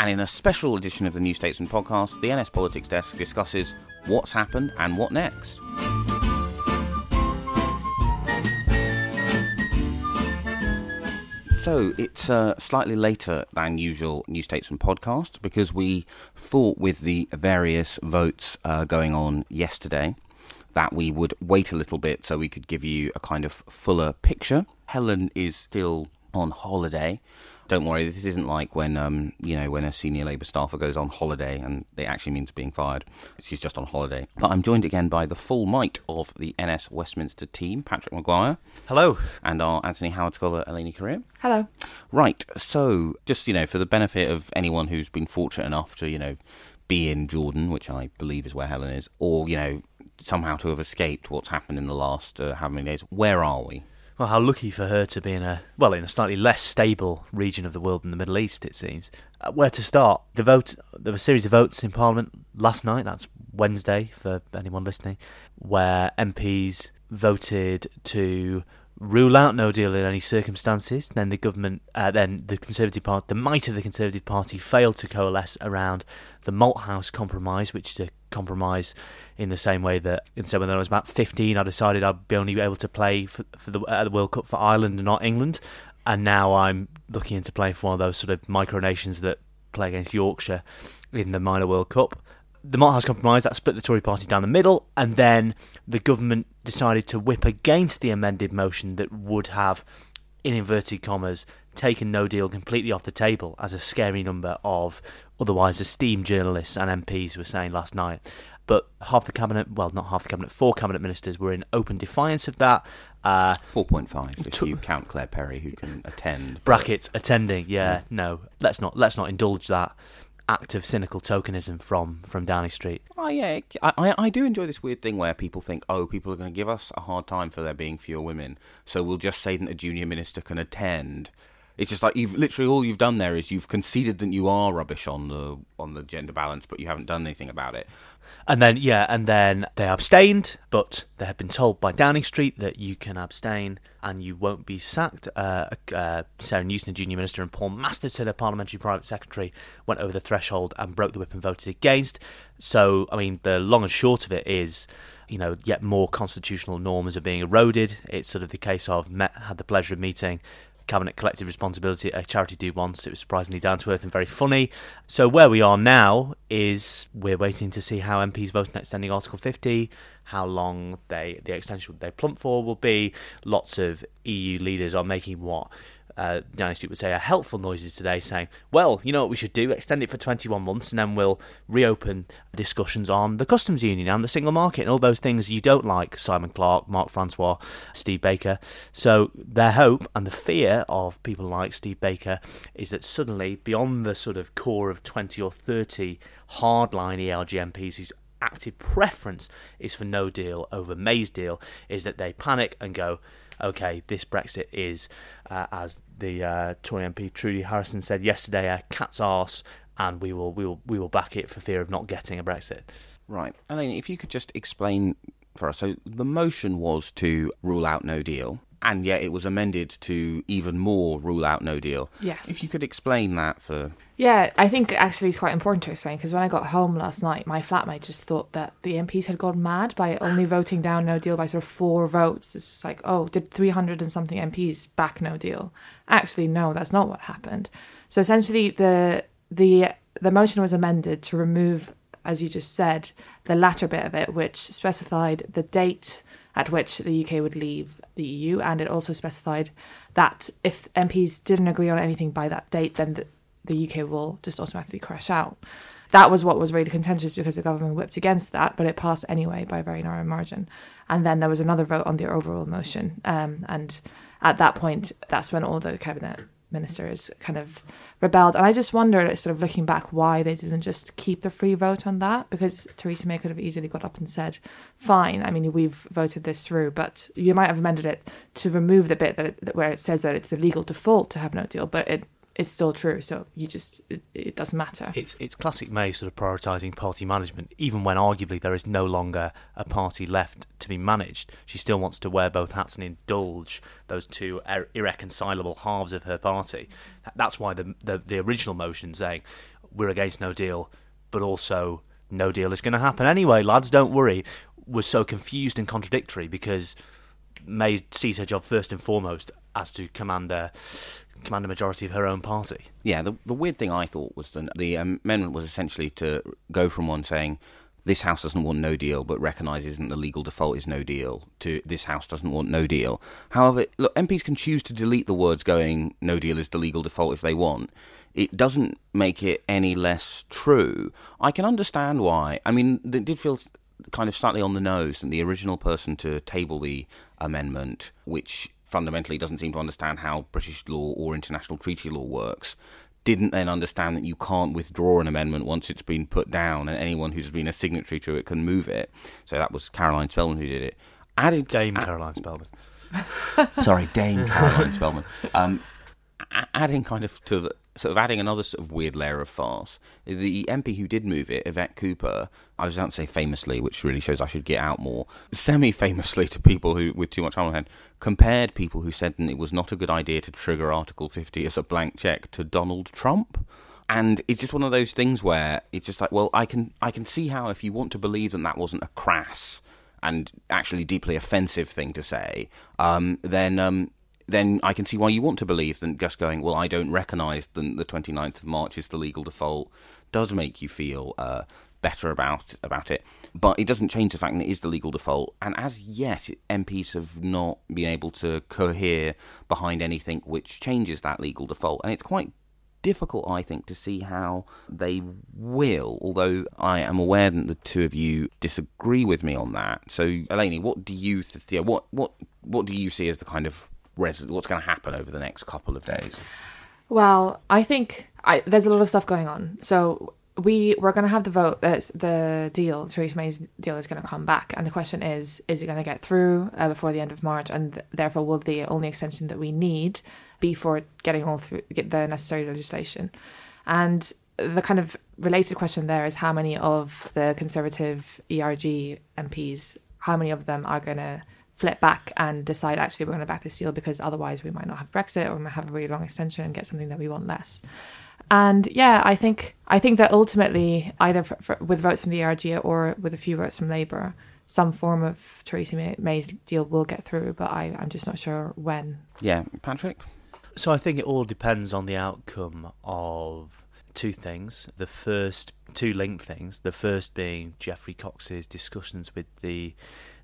and in a special edition of the New Statesman podcast, the NS Politics Desk discusses what's happened and what next. So it's uh, slightly later than usual New Statesman podcast because we thought with the various votes uh, going on yesterday that we would wait a little bit so we could give you a kind of fuller picture. Helen is still on holiday. Don't worry, this isn't like when um, you know when a senior Labour staffer goes on holiday and it actually means being fired. She's just on holiday. But I'm joined again by the full might of the NS Westminster team, Patrick Maguire. Hello. And our Anthony Howard scholar, Eleni Courea. Hello. Right, so just you know, for the benefit of anyone who's been fortunate enough to you know be in Jordan, which I believe is where Helen is, or you know somehow to have escaped what's happened in the last uh, how many days? Where are we? Well, how lucky for her to be in a well in a slightly less stable region of the world than the Middle East. It seems. Uh, where to start? The vote. There were a series of votes in Parliament last night. That's Wednesday for anyone listening, where MPs voted to rule out no deal in any circumstances. Then the government, uh, then the Conservative Party, the might of the Conservative Party failed to coalesce around the Malthouse Compromise, which is a compromise in the same way that in so when I was about 15, I decided I'd be only able to play for, for the, uh, the World Cup for Ireland and not England, and now I'm looking into playing for one of those sort of micronations that play against Yorkshire in the minor World Cup. The Malthouse Compromise that split the Tory party down the middle, and then the government decided to whip against the amended motion that would have, in inverted commas, taken no deal completely off the table, as a scary number of otherwise esteemed journalists and MPs were saying last night. But half the cabinet, well, not half the cabinet, four cabinet ministers were in open defiance of that. Uh, 4.5 if you count Claire Perry, who can attend. brackets attending. Yeah, no, let's not let's not indulge that act of cynical tokenism from from Downing Street. Oh yeah, I, I I do enjoy this weird thing where people think, oh, people are going to give us a hard time for there being fewer women, so we'll just say that a junior minister can attend. It's just like you've literally all you've done there is you've conceded that you are rubbish on the on the gender balance, but you haven't done anything about it. And then yeah, and then they abstained, but they had been told by Downing Street that you can abstain and you won't be sacked. Uh, uh, Sarah Newton, the junior minister, and Paul Masterton, a parliamentary private secretary, went over the threshold and broke the whip and voted against. So I mean, the long and short of it is. You know, yet more constitutional norms are being eroded. It's sort of the case of met, had the pleasure of meeting Cabinet Collective Responsibility, a charity do once. It was surprisingly down to earth and very funny. So where we are now is we're waiting to see how MPs vote on extending Article 50, how long they the extension they plump for will be. Lots of EU leaders are making what uh, Street would say are helpful noises today, saying, "Well, you know what we should do: extend it for 21 months, and then we'll reopen discussions on the customs union and the single market and all those things you don't like." Simon Clarke, Mark Francois, Steve Baker. So their hope and the fear of people like Steve Baker is that suddenly, beyond the sort of core of 20 or 30 hardline ERG MPs whose active preference is for no deal over May's deal, is that they panic and go okay, this Brexit is, uh, as the uh, Tory MP Trudy Harrison said yesterday, a cat's arse, and we will we will we will back it for fear of not getting a Brexit. Right, Eleni, if you could just explain for us. So the motion was to rule out no deal. and yet it was amended to even more rule out no deal. Yes. If you could explain that for. Yeah, I think actually it's quite important to explain because when I got home last night, my flatmate just thought that the MPs had gone mad by only voting down no deal by sort of four votes. It's like, oh, did 300 and something MPs back no deal? Actually, no, that's not what happened. So essentially, the the the motion was amended to remove, as you just said, the latter bit of it, which specified the date at which the UK would leave the EU, and it also specified that if MPs didn't agree on anything by that date, then the, the UK will just automatically crash out. That was what was really contentious because the government whipped against that, but it passed anyway by a very narrow margin. And then there was another vote on the overall motion, um, and at that point, that's when all the cabinet ministers kind of rebelled. And I just wonder, sort of looking back, why they didn't just keep the free vote on that because Theresa May could have easily got up and said, fine, I mean, we've voted this through, but you might have amended it to remove the bit that it, where it says that it's a legal default to have no deal, but it it's still true. So you just it, it, doesn't matter. It's it's classic May sort of prioritising party management, even when arguably there is no longer a party left to be managed. She still wants to wear both hats and indulge those two ir- irreconcilable halves of her party. That's why the, the the original motion saying we're against no deal, but also no deal is going to happen anyway, lads. Don't worry, was so confused and contradictory because May sees her job first and foremost as to command a command a majority of her own party. Yeah, the, the weird thing I thought was that the amendment was essentially to go from one saying this house doesn't want no deal but recognises that the legal default is no deal to this house doesn't want no deal. However, look, MPs can choose to delete the words going no deal is the legal default if they want. It doesn't make it any less true. I can understand why. I mean, it did feel kind of slightly on the nose and the original person to table the amendment, which fundamentally doesn't seem to understand how British law or international treaty law works, didn't then understand that you can't withdraw an amendment once it's been put down, and anyone who's been a signatory to it can move it. So that was Caroline Spelman who did it. Added Dame Caroline Spelman. Sorry, Dame Caroline Spelman. Um, adding kind of to the sort of adding another sort of weird layer of farce. The MP who did move it, Yvette Cooper, I was about to say famously, which really shows I should get out more. Semi-famously to people who with too much time on hand, compared people who said it was not a good idea to trigger Article 50 as a blank check to Donald Trump. And it's just one of those things where it's just like, well, I can I can see how if you want to believe that that wasn't a crass and actually deeply offensive thing to say, um, then um, then I can see why you want to believe than just going, well, I don't recognise that the 29th of March is the legal default, does make you feel uh, better about about it. But it doesn't change the fact that it is the legal default. And as yet, MPs have not been able to cohere behind anything which changes that legal default. And it's quite difficult, I think, to see how they will. Although I am aware that the two of you disagree with me on that. So, Eleni, what do you th- what what what do you see as the kind of res- what's going to happen over the next couple of days? Well, I think I, there's a lot of stuff going on. So we we're going to have the vote. Uh, the deal, Theresa May's deal, is going to come back, and the question is: Is it going to get through uh, before the end of March? And th- therefore, will the only extension that we need be for getting all through get the necessary legislation? And the kind of related question there is: How many of the Conservative ERG MPs? How many of them are going to flip back and decide actually we're going to back this deal because otherwise we might not have Brexit or we might have a really long extension and get something that we want less. And yeah, I think I think that ultimately, either for, for, with votes from the ERG or with a few votes from Labour, some form of Theresa May's deal will get through, but I, I'm just not sure when. Yeah, Patrick. So I think it all depends on the outcome of two things. The first, two linked things. The first being Geoffrey Cox's discussions with the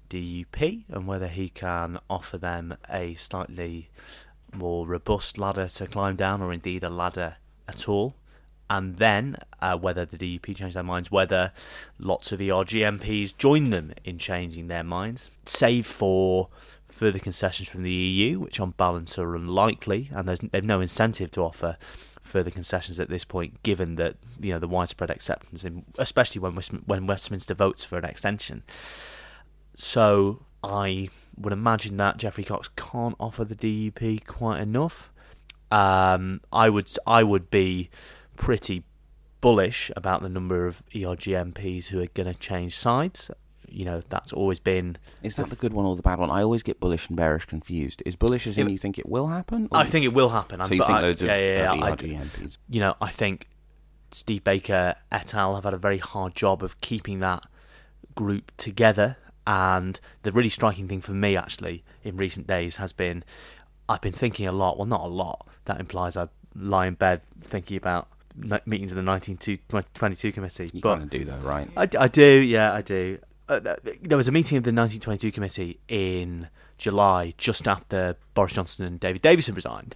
DUP and whether he can offer them a slightly more robust ladder to climb down, or indeed a ladder at all. And then uh, whether the DUP change their minds, whether lots of ERG MPs join them in changing their minds, save for further concessions from the EU, which on balance are unlikely, and there's they've no incentive to offer further concessions at this point, given that you know the widespread acceptance, in, especially when when Westminster votes for an extension. So I would imagine that Geoffrey Cox can't offer the DUP quite enough. Um, I would I would be pretty bullish about the number of ERG MPs who are going to change sides. you know that's always been. Is that the good one or the bad one? I always get bullish and bearish confused. Is bullish as in Yeah, you think it will happen? I think it will happen. So you think I- loads of yeah, yeah, yeah, uh, I- ERG MPs? you know, I think Steve Baker et al. have had a very hard job of keeping that group together. And the really striking thing for me, actually, in recent days has been I've been thinking a lot. Well, not a lot. That implies I lie in bed thinking about meetings of the 1922 committee. You but kind of do though, right? I, I do, yeah, I do. Uh, there was a meeting of the 1922 committee in July, just after Boris Johnson and David Davis had resigned,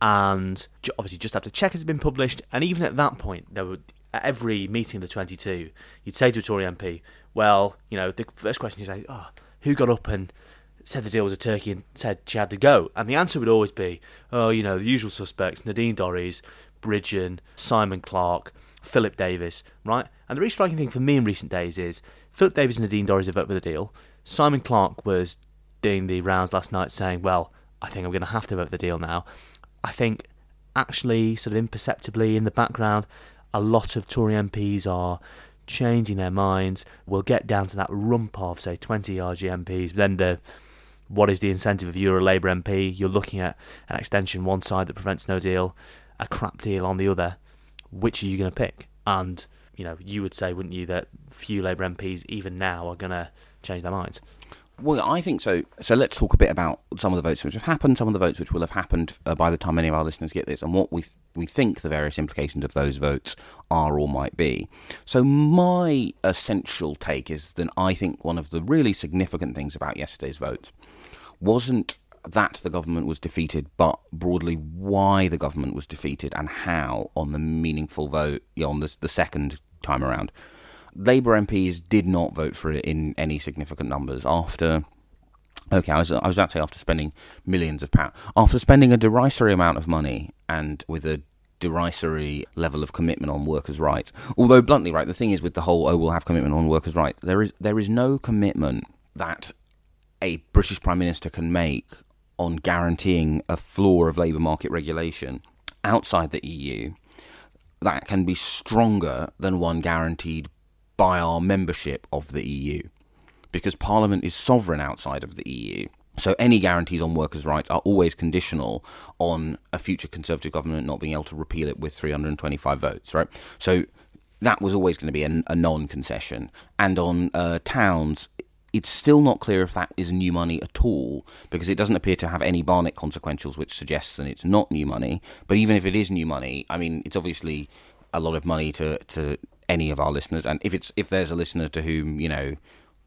and obviously just after Chequers had been published. And even at that point, there were at every meeting of the 22, you'd say to a Tory MP, "Well, you know, the first question is, say, oh, who got up and said the deal was a turkey and said she had to go?" And the answer would always be, "Oh, you know, the usual suspects: Nadine Dorries, Bridgen, Simon Clarke." Philip Davies, right? And the really striking thing for me in recent days is Philip Davies and Nadine Dorries have voted for the deal. Simon Clarke was doing the rounds last night saying, well, I think I'm going to have to vote for the deal now. I think actually, sort of imperceptibly in the background, a lot of Tory MPs are changing their minds. We'll get down to that rump of, say, 20 RG MPs. Then the what is the incentive if you're a Labour MP? You're looking at an extension one side that prevents no deal, a crap deal on the other. Which are you going to pick? And you know, you would say, wouldn't you, that few Labour MPs even now are going to change their minds? Well, I think so. So let's talk a bit about some of the votes which have happened, some of the votes which will have happened uh, by the time any of our listeners get this, and what we th- we think the various implications of those votes are or might be. So my essential take is that I think one of the really significant things about yesterday's vote wasn't that the government was defeated, but broadly why the government was defeated and how on the meaningful vote on the, the second time around. Labour MPs did not vote for it in any significant numbers after. Okay, I was, I was about to say after spending millions of pounds, after spending a derisory amount of money and with a derisory level of commitment on workers' rights. Although bluntly, right, the thing is with the whole oh we'll have commitment on workers' rights, there is there is no commitment that a British Prime Minister can make on guaranteeing a floor of labour market regulation outside the EU that can be stronger than one guaranteed by our membership of the EU. Because Parliament is sovereign outside of the EU. So any guarantees on workers' rights are always conditional on a future Conservative government not being able to repeal it with 325 votes, right? So that was always going to be a, a non-concession. And on uh, towns, it's still not clear if that is new money at all, because it doesn't appear to have any Barnett consequentials, which suggests that it's not new money. But even if it is new money, I mean, it's obviously a lot of money to, to any of our listeners. And if it's if there's a listener to whom you know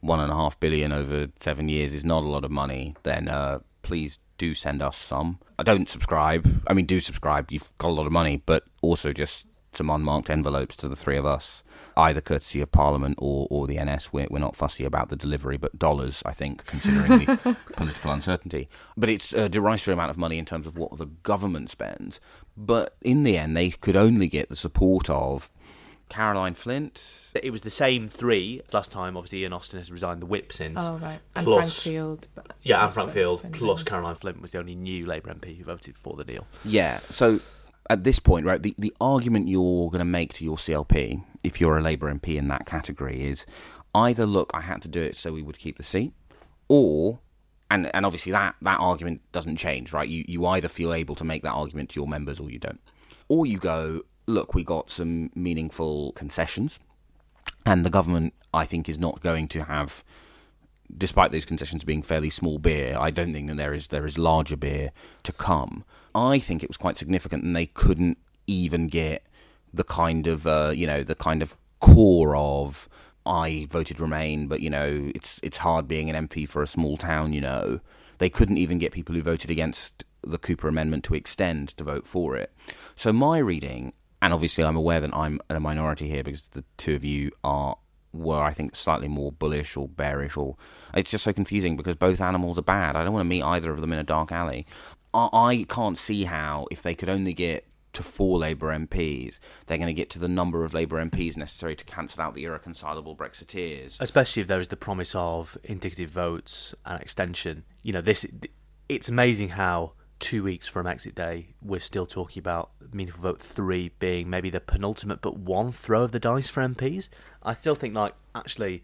one and a half billion over seven years is not a lot of money, then uh, please do send us some. I don't subscribe. I mean, do subscribe. You've got a lot of money, but also just some unmarked envelopes to the three of us, either courtesy of Parliament or, or the NS. We're, we're not fussy about the delivery, but dollars, I think, considering the political uncertainty. But it's a derisory amount of money in terms of what the government spends. But in the end, they could only get the support of Caroline Flint. It was the same three last time. Obviously, Ian Austin has resigned the whip since. Oh right, and Plus- Frank Field. but- Yeah, and also Frank Field, plus minutes. Caroline Flint was the only new Labour MP who voted for the deal. Yeah. So at this point, right, the, the argument you're going to make to your CLP, if you're a Labour MP in that category, is either look, I had to do it so we would keep the seat, or and and obviously that that argument doesn't change, right? You you either feel able to make that argument to your members or you don't, or you go, look, we got some meaningful concessions, and the government, I think, is not going to have despite those concessions being fairly small beer, I don't think that there is there is larger beer to come. I think it was quite significant, and they couldn't even get the kind of uh, you know the kind of core of I voted Remain, but you know it's it's hard being an MP for a small town. You know they couldn't even get people who voted against the Cooper Amendment to extend to vote for it. So my reading, and obviously I'm aware that I'm a minority here because the two of you are were I think slightly more bullish or bearish or it's just so confusing because both animals are bad. I don't want to meet either of them in a dark alley. I, I can't see how if they could only get to four Labour MPs, they're going to get to the number of Labour MPs necessary to cancel out the irreconcilable Brexiteers. especially if there is the promise of indicative votes and extension. You know, this it's amazing how two weeks from exit day we're still talking about meaningful vote three being maybe the penultimate but one throw of the dice for MPs. I still think like actually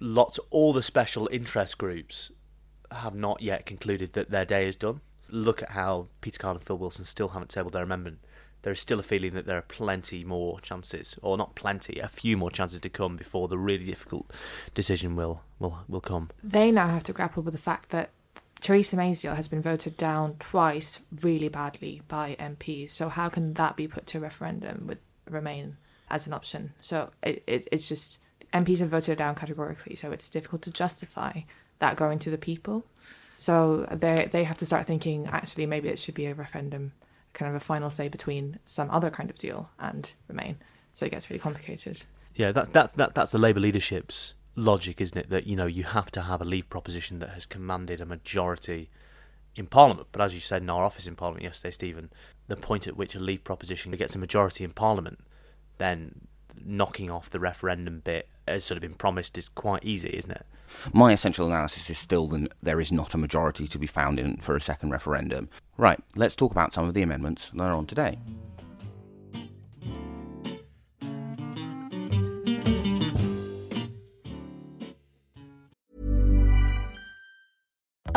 lots, all the special interest groups have not yet concluded that their day is done. Look at how Peter Kyle and Phil Wilson still haven't tabled their amendment. There is still a feeling that there are plenty more chances, or not plenty, a few more chances to come before the really difficult decision will will will come. They now have to grapple with the fact that Theresa May's deal has been voted down twice really badly by MPs. So how can that be put to a referendum with Remain as an option? So it, it it's just MPs have voted it down categorically. So it's difficult to justify that going to the people. So they they have to start thinking actually maybe it should be a referendum, kind of a final say between some other kind of deal and Remain. So it gets really complicated. Yeah, that that, that that's the Labour leadership's logic, isn't it? That you know you have to have a Leave proposition that has commanded a majority in Parliament. But as you said in our office in Parliament yesterday, Stephen, the point at which a Leave proposition gets a majority in Parliament, then knocking off the referendum bit has sort of been promised is quite easy, isn't it? My essential analysis is still that there is not a majority to be found in for a second referendum. Right, let's talk about some of the amendments that are on today.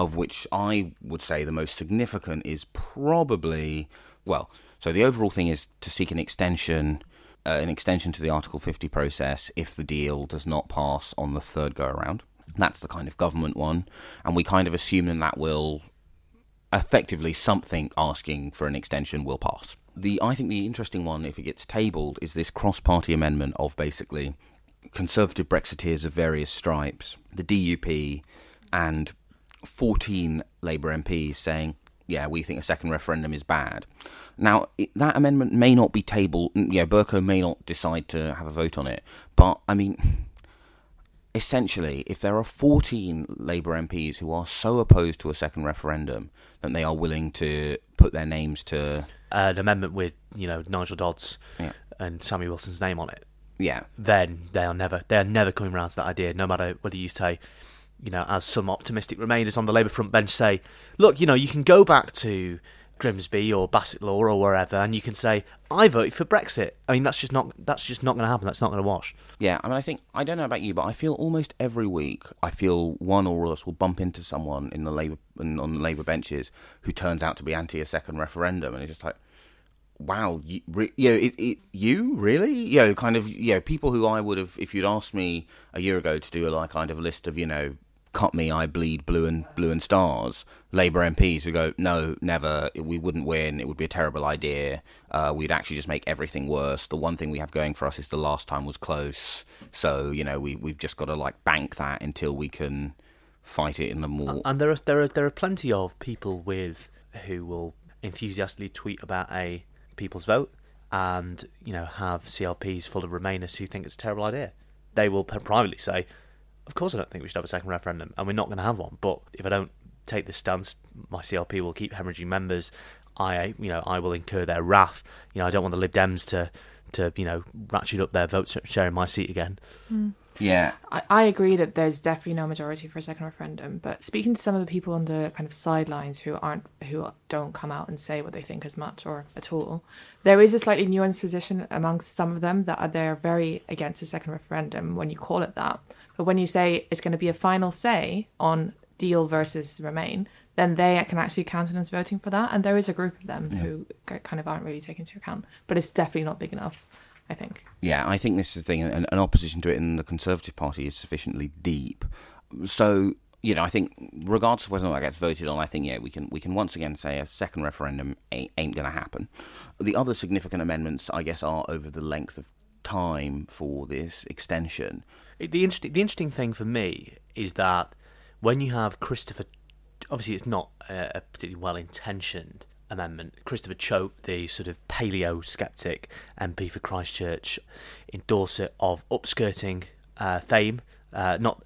of which I would say the most significant is probably, well, so the overall thing is to seek an extension. Uh, an extension to the Article 50 process if the deal does not pass on the third go around. That's the kind of government one, and we kind of assume that that will effectively something asking for an extension will pass. The I think the interesting one, if it gets tabled, is this cross-party amendment of basically conservative Brexiteers of various stripes, the DUP, and 14 Labour MPs saying, yeah, we think a second referendum is bad. Now, that amendment may not be tabled, yeah, Bercow may not decide to have a vote on it, but I mean, essentially, if there are 14 Labour MPs who are so opposed to a second referendum that they are willing to put their names to. Uh, an amendment with you know Nigel Dodds Yeah. and Sammy Wilson's name on it, Yeah, then they are never they are never coming around to that idea. No matter whether you say, you know, as some optimistic Remainers on the Labour front bench say, look, you know, you can go back to Grimsby or Bassetlaw or wherever, and you can say, I voted for Brexit. I mean, that's just not that's just not going to happen. That's not going to wash. Yeah, I mean, I think I don't know about you, but I feel almost every week I feel one or us will bump into someone in the Labour on the Labour benches who turns out to be anti a second referendum, and it's just like, wow, you, you know, it, it, you really, you know, kind of, you know, people who I would have, if you'd asked me a year ago to do a like kind of list of, you know, cut me, I bleed blue and blue and stars. Labour MPs who go, no, never, we wouldn't win. It would be a terrible idea. Uh, we'd actually just make everything worse. The one thing we have going for us is the last time was close. So you know, we we've just got to like bank that until we can fight it in the more. And there are there are there are plenty of people with who will enthusiastically tweet about a people's vote, and you know have CLPs full of Remainers who think it's a terrible idea. They will privately say, "Of course, I don't think we should have a second referendum, and we're not going to have one. But if I don't take this stance, my CLP will keep hemorrhaging members. I, you know, I will incur their wrath. You know, I don't want the Lib Dems to." To you know, ratchet up their vote sharing my seat again. Hmm. yeah, I, I agree that there's definitely no majority for a second referendum, but speaking to some of the people on the kind of sidelines who aren't who don't come out and say what they think as much or at all, there is a slightly nuanced position amongst some of them that are they're very against a second referendum when you call it that. But when you say it's going to be a final say on deal versus remain, then they can actually countenance voting for that. And there is a group of them who kind of aren't really taken into account. But it's definitely not big enough, I think. Yeah, I think this is the thing. An, an opposition to it in the Conservative Party is sufficiently deep. So, you know, I think regardless of whether or not that gets voted on, I think yeah, we can we can once again say a second referendum ain't, ain't going to happen. The other significant amendments, I guess, are over the length of time for this extension. The interesting, the interesting thing for me is that when you have Christopher, obviously it's not a, a particularly well intentioned amendment. Christopher Chope, the sort of paleo skeptic MP for Christchurch in Dorset of upskirting uh, fame, uh, not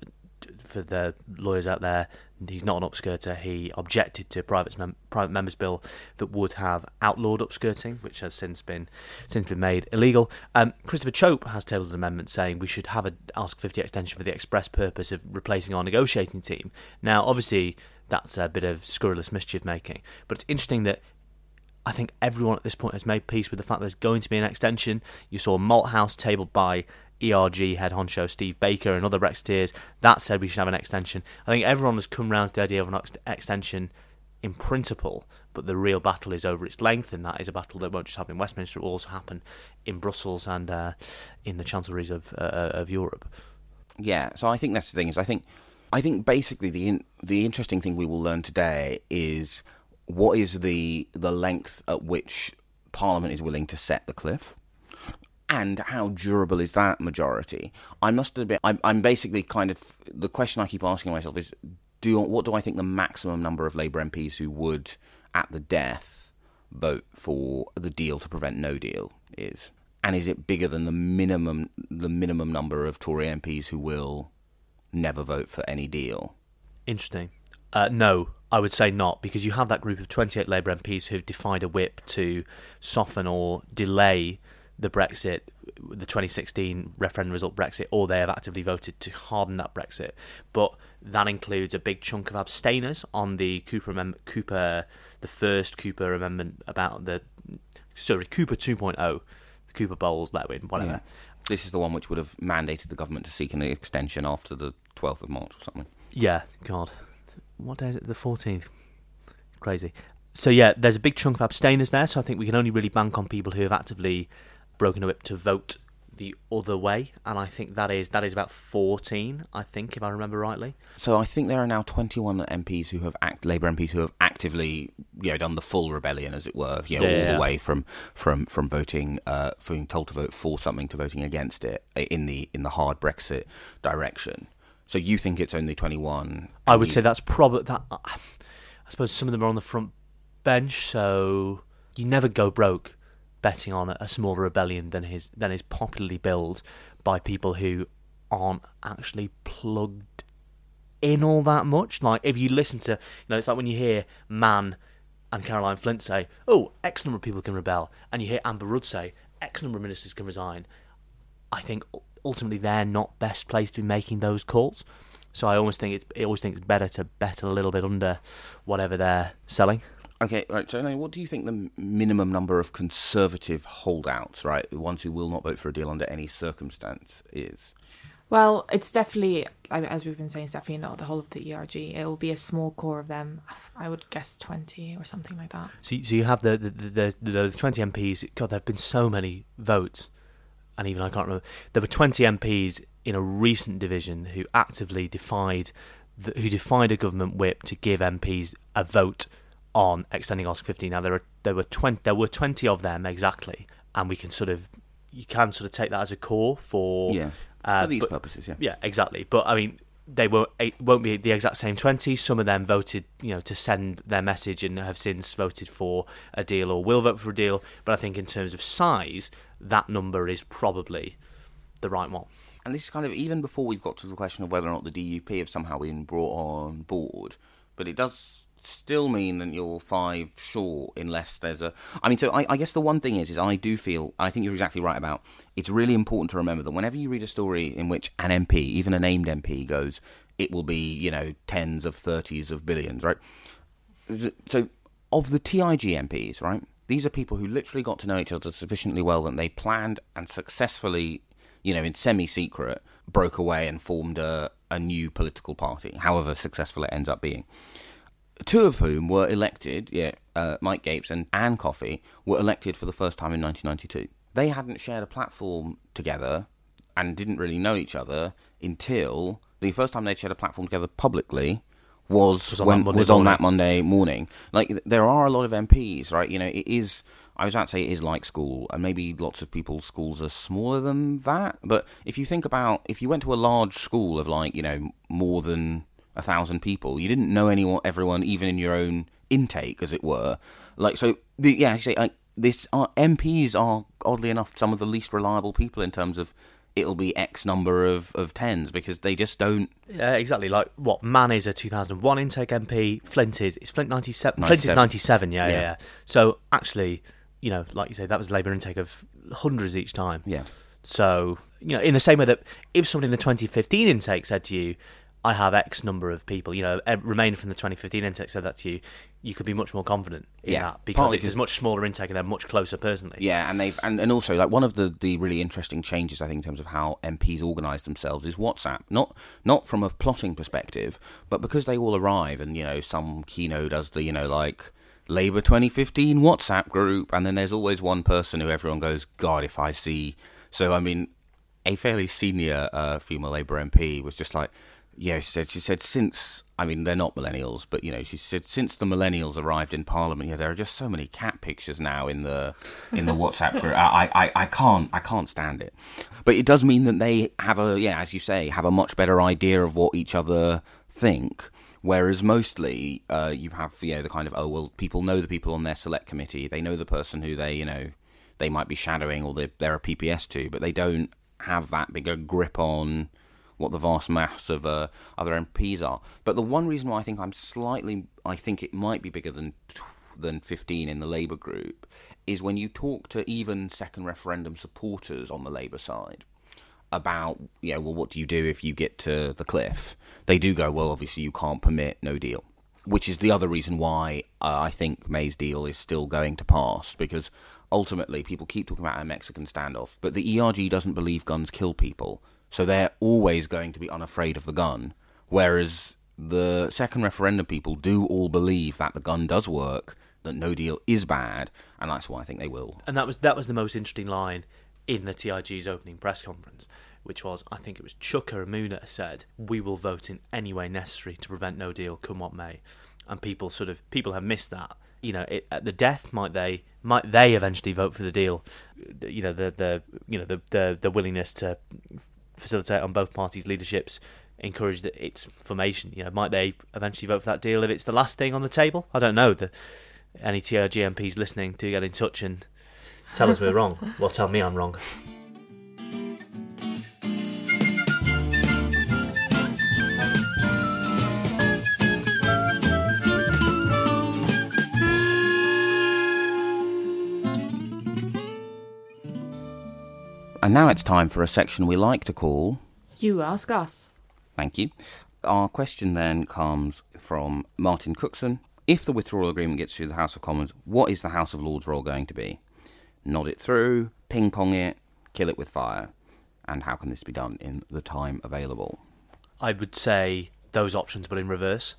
for the lawyers out there, he's not an upskirter. He objected to a private mem- private members bill that would have outlawed upskirting, which has since been since been made illegal. Um, Christopher Chope has tabled an amendment saying we should have an Ask 50 extension for the express purpose of replacing our negotiating team. Now, obviously, that's a bit of scurrilous mischief making, but it's interesting that I think everyone at this point has made peace with the fact there's going to be an extension. You saw Malthouse tabled by ERG head honcho Steve Baker and other Brexiteers. That said, we should have an extension. I think everyone has come round to the idea of an ex- extension in principle, but the real battle is over its length, and that is a battle that won't just happen in Westminster; it will also happen in Brussels and uh, in the chancelleries of uh, of Europe. Yeah, so I think that's the thing. Is I think, I think basically the in, the interesting thing we will learn today is what is the the length at which Parliament is willing to set the cliff, and how durable is that majority? I must admit, I'm, I'm basically kind of the question I keep asking myself is, do what do I think the maximum number of Labour MPs who would, at the death, vote for the deal to prevent no deal is, and is it bigger than the minimum the minimum number of Tory MPs who will never vote for any deal? Interesting. Uh, no, I would say not, because you have that group of 28 Labour MPs who've defied a whip to soften or delay the Brexit, the 2016 referendum result Brexit, or they have actively voted to harden that Brexit. But that includes a big chunk of abstainers on the Cooper amendment, Cooper, the first Cooper amendment about the, sorry, Cooper 2.0, the Cooper Bowles, Letwin, whatever. Yeah. This is the one which would have mandated the government to seek an extension after the 12th of March or something. Yeah, God what day is it? The 14th. Crazy. So, yeah, there's a big chunk of abstainers there, so I think we can only really bank on people who have actively broken a whip to vote the other way, and I think that is that is about 14, I think, if I remember rightly. So I think there are now 21 MPs who have act Labour MPs who have actively, you know, done the full rebellion, as it were, you know, Yeah, all yeah. the way from from from voting, uh, being told to vote for something to voting against it in the in the hard Brexit direction. So you think it's only 21? I would say that's probably that. I suppose some of them are on the front bench, so you never go broke betting on a, smaller rebellion than his than is popularly billed by people who aren't actually plugged in all that much. Like if you listen to, you know, it's like when you hear Mann and Caroline Flint say, "Oh, X number of people can rebel," and you hear Amber Rudd say, "X number of ministers can resign." I think ultimately they're not best placed to be making those calls. So I always think it's I always think it's better to bet a little bit under whatever they're selling. Okay, right. So, what do you think the minimum number of conservative holdouts, right, the ones who will not vote for a deal under any circumstance, is? Well, it's definitely, as we've been saying, it's definitely not the whole of the ERG. It will be a small core of them. I would guess 20 or something like that. So, you- so you have the the, the the the twenty MPs. God, there have been so many votes, and even I can't remember. There were twenty MPs in a recent division who actively defied, the, who defied a government whip to give MPs a vote on extending Article 50. Now there are there were twenty there were twenty of them exactly, and we can sort of you can sort of take that as a core for Yeah, uh, for these but- purposes, yeah. yeah, exactly. But I mean, they won't won't be the exact same twenty. Some of them voted, you know, to send their message and have since voted for a deal or will vote for a deal. But I think in terms of size, that number is probably the right one. And this is kind of even before we've got to the question of whether or not the DUP have somehow been brought on board, but it does still mean that you're five short unless there's a. I mean, so I, I guess the one thing is, is I do feel I think you're exactly right about. It's really important to remember that whenever you read a story in which an MP, even a named MP, goes, it will be you know tens of thirties of billions, right? So of the TIG MPs, right? These are people who literally got to know each other sufficiently well that they planned and successfully, you know, in semi-secret, broke away and formed a, a new political party, however successful it ends up being. Two of whom were elected, yeah, uh, Mike Gapes and Ann Coffey were elected for the first time in 1992. They hadn't shared a platform together and didn't really know each other until the first time they'd shared a platform together publicly was, Was on when that Monday was on morning. that Monday morning. Like there are a lot of MPs, right? You know, it is. I was about to say it is like school, and maybe lots of people's schools are smaller than that. But if you think about, if you went to a large school of like you know more than a thousand people, you didn't know anyone, everyone, even in your own intake, as it were. Like so, the, yeah, say, like this, uh, MPs are oddly enough some of the least reliable people in terms of it'll be X number of, of tens because they just don't. Yeah, exactly. Like what Mann is a 2001 intake MP. Flint is it's Flint 97. Flint is 97. 97. Yeah, yeah, Yeah. yeah. So actually, you know, like you say, that was Labour intake of hundreds each time. Yeah. So you know, in the same way that if someone in the 2015 intake said to you, "I have X number of people," you know, Remain from the 2015 intake said that to you, you could be much more confident in Yeah, that because it's a much smaller intake and they're much closer personally. Yeah, and they've and, and also like one of the, the really interesting changes I think in terms of how MPs organise themselves is WhatsApp. Not not from a plotting perspective, but because they all arrive and you know some keynote does the you know like Labour 2015 WhatsApp group, and then there's always one person who everyone goes, God, if I see. So I mean, a fairly senior uh, female Labour MP was just like, yeah, she said, she said since, I mean, they're not millennials, but you know, she said since the millennials arrived in Parliament, yeah, there are just so many cat pictures now in the in the WhatsApp group. I, I, I can't, I can't stand it. But it does mean that they have a, yeah, as you say, have a much better idea of what each other think. Whereas mostly, uh, you have you know the kind of oh well, people know the people on their select committee, they know the person who they you know they might be shadowing or they're, they're a PPS to, but they don't have that bigger grip on what the vast mass of uh, other MPs are. But the one reason why I think I'm slightly, I think it might be bigger than than 15 in the Labour group, is when you talk to even second referendum supporters on the Labour side about, you know, well, what do you do if you get to the cliff? They do go, well, obviously you can't permit no deal, which is the other reason why uh, I think May's deal is still going to pass because ultimately people keep talking about a Mexican standoff, but the ERG doesn't believe guns kill people, so they're always going to be unafraid of the gun, whereas the second referendum people do all believe that the gun does work, that no deal is bad, and that's why I think they will. and that was that was the most interesting line in the TIG's opening press conference, which was I think it was Chuka Umunna said, "We will vote in any way necessary to prevent no deal, come what may," and people sort of people have missed that. You know, it, at the death, might they might they eventually vote for the deal? You know, the the you know the the, the willingness to facilitate on both parties' leaderships. Encourage that its formation. You know, might they eventually vote for that deal if it's the last thing on the table? I don't know. The any TRG MPs listening do get in touch and tell us we're wrong. Well, tell me I'm wrong. And now it's time for a section we like to call You ask us. Thank you. Our question then comes from Martin Cookson. If the withdrawal agreement gets through the House of Commons, what is the House of Lords role going to be? Nod it through, ping pong it, kill it with fire. And how can this be done in the time available? I would say those options, but in reverse.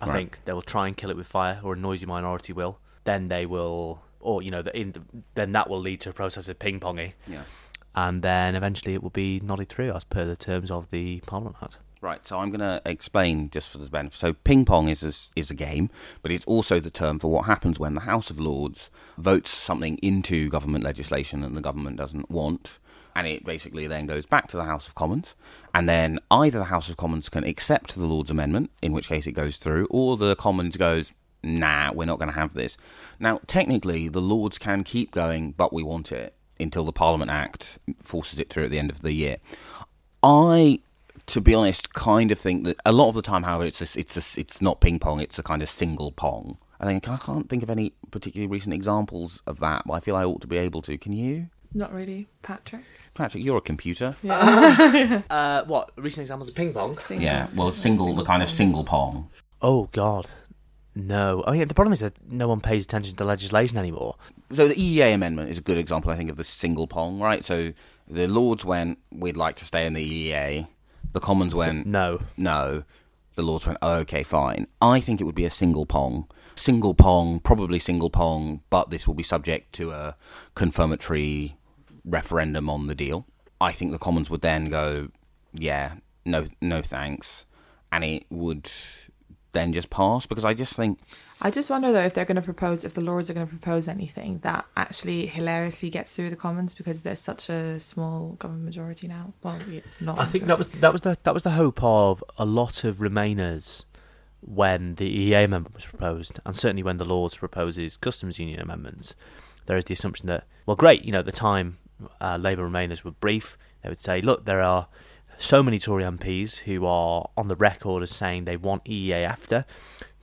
I Right. think they will try and kill it with fire, or a noisy minority will. Then they will, or you know, the, in the, then that will lead to a process of ping ponging, Yeah. And then eventually it will be nodded through as per the terms of the Parliament Act. Right, so I'm going to explain just for the benefit. So, ping pong is a, is a game, but it's also the term for what happens when the House of Lords votes something into government legislation that the government doesn't want, and it basically then goes back to the House of Commons, and then either the House of Commons can accept the Lords' amendment, in which case it goes through, or the Commons goes, nah, we're not going to have this. Now, technically, the Lords can keep going, but we want it until the Parliament Act forces it through at the end of the year. I, to be honest, kind of think that a lot of the time, however, it's a, it's a, it's not ping pong; it's a kind of single pong. I think I can't think of any particularly recent examples of that, but I feel I ought to be able to. Can you, Not really, Patrick. Patrick? You're a computer. Uh, what recent examples of ping pong? Single. Yeah, well, single, the kind of single pong. Oh God, no. Oh, I mean, the problem is that no one pays attention to legislation anymore. So the EEA amendment is a good example, I think, of the single pong, right? So the Lords went, we'd like to stay in the EEA. The Commons went, no. no. The Lords went, oh, okay, fine. I think it would be a single pong. Single pong, probably single pong, but this will be subject to a confirmatory referendum on the deal. I think the Commons would then go, yeah, no, no thanks. And it would then just pass because I just think I just wonder though if they're going to propose, if the Lords are going to propose anything that actually hilariously gets through the Commons because there's such a small government majority now. Well, not. I think that was that was the that was the hope of a lot of Remainers when the EA amendment was proposed, and certainly when the Lords proposes customs union amendments. There is the assumption that well, great, you know, at the time uh, Labour Remainers were brief. they would say, look, there are so many Tory MPs who are on the record as saying they want EEA after.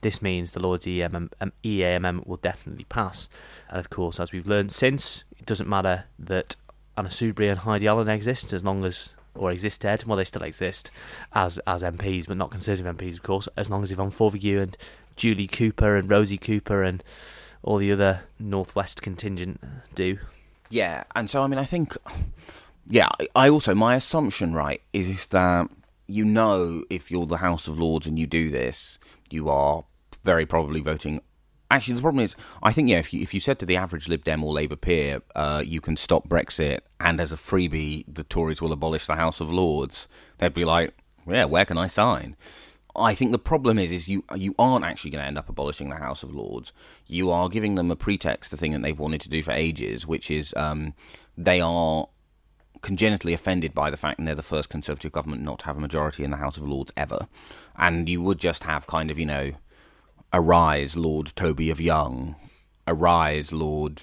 This means the Lord's EEA, um, EEA amendment will definitely pass. And of course, as we've learned since, it doesn't matter that Anna Soubry and Heidi Allen exist as long as or existed, well, they still exist as as MPs, but not Conservative MPs, of course, as long as Yvonne Fovargue and Julie Cooper and Rosie Cooper and all the other Northwest contingent do. Yeah, and so I mean, I think, yeah, I also my assumption, right, is that you know if you're the House of Lords and you do this, you are very probably voting. Actually, the problem is, I think yeah, if you if you said to the average Lib Dem or Labour peer, uh, you can stop Brexit, and as a freebie, the Tories will abolish the House of Lords, they'd be like, yeah, where can I sign? I think the problem is, is you you aren't actually going to end up abolishing the House of Lords. You are giving them a pretext, the thing that they've wanted to do for ages, which is um, they are congenitally offended by the fact that they're the first Conservative government not to have a majority in the House of Lords ever, and you would just have kind of you know, arise, Lord Toby of Young, arise, Lord.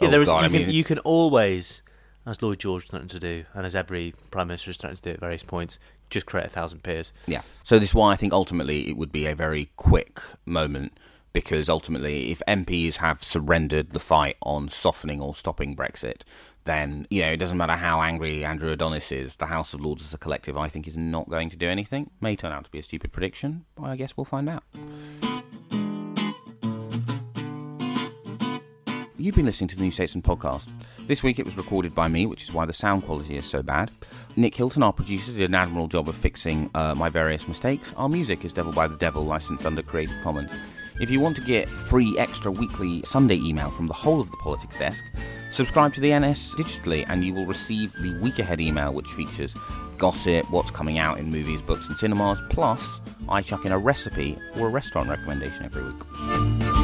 Yeah, oh there is. God, you, I mean, can, you can always, as Lloyd George threatened to do, and as every prime minister is threatened to do at various points, just create a thousand peers. Yeah. So this is why I think ultimately it would be a very quick moment because ultimately, if MPs have surrendered the fight on softening or stopping Brexit, then you know it doesn't matter how angry Andrew Adonis is. The House of Lords as a collective, I think, is not going to do anything. May turn out to be a stupid prediction, but I guess we'll find out. You've been listening to the New Statesman podcast. This week it was recorded by me, which is why the sound quality is so bad. Nick Hilton, our producer, did an admirable job of fixing uh, my various mistakes. Our music is Devil by the Devil, licensed under Creative Commons. If you want to get free extra weekly Sunday email from the whole of the politics desk, subscribe to the NS digitally and you will receive the week ahead email, which features gossip, what's coming out in movies, books, and cinemas. Plus, I chuck in a recipe or a restaurant recommendation every week.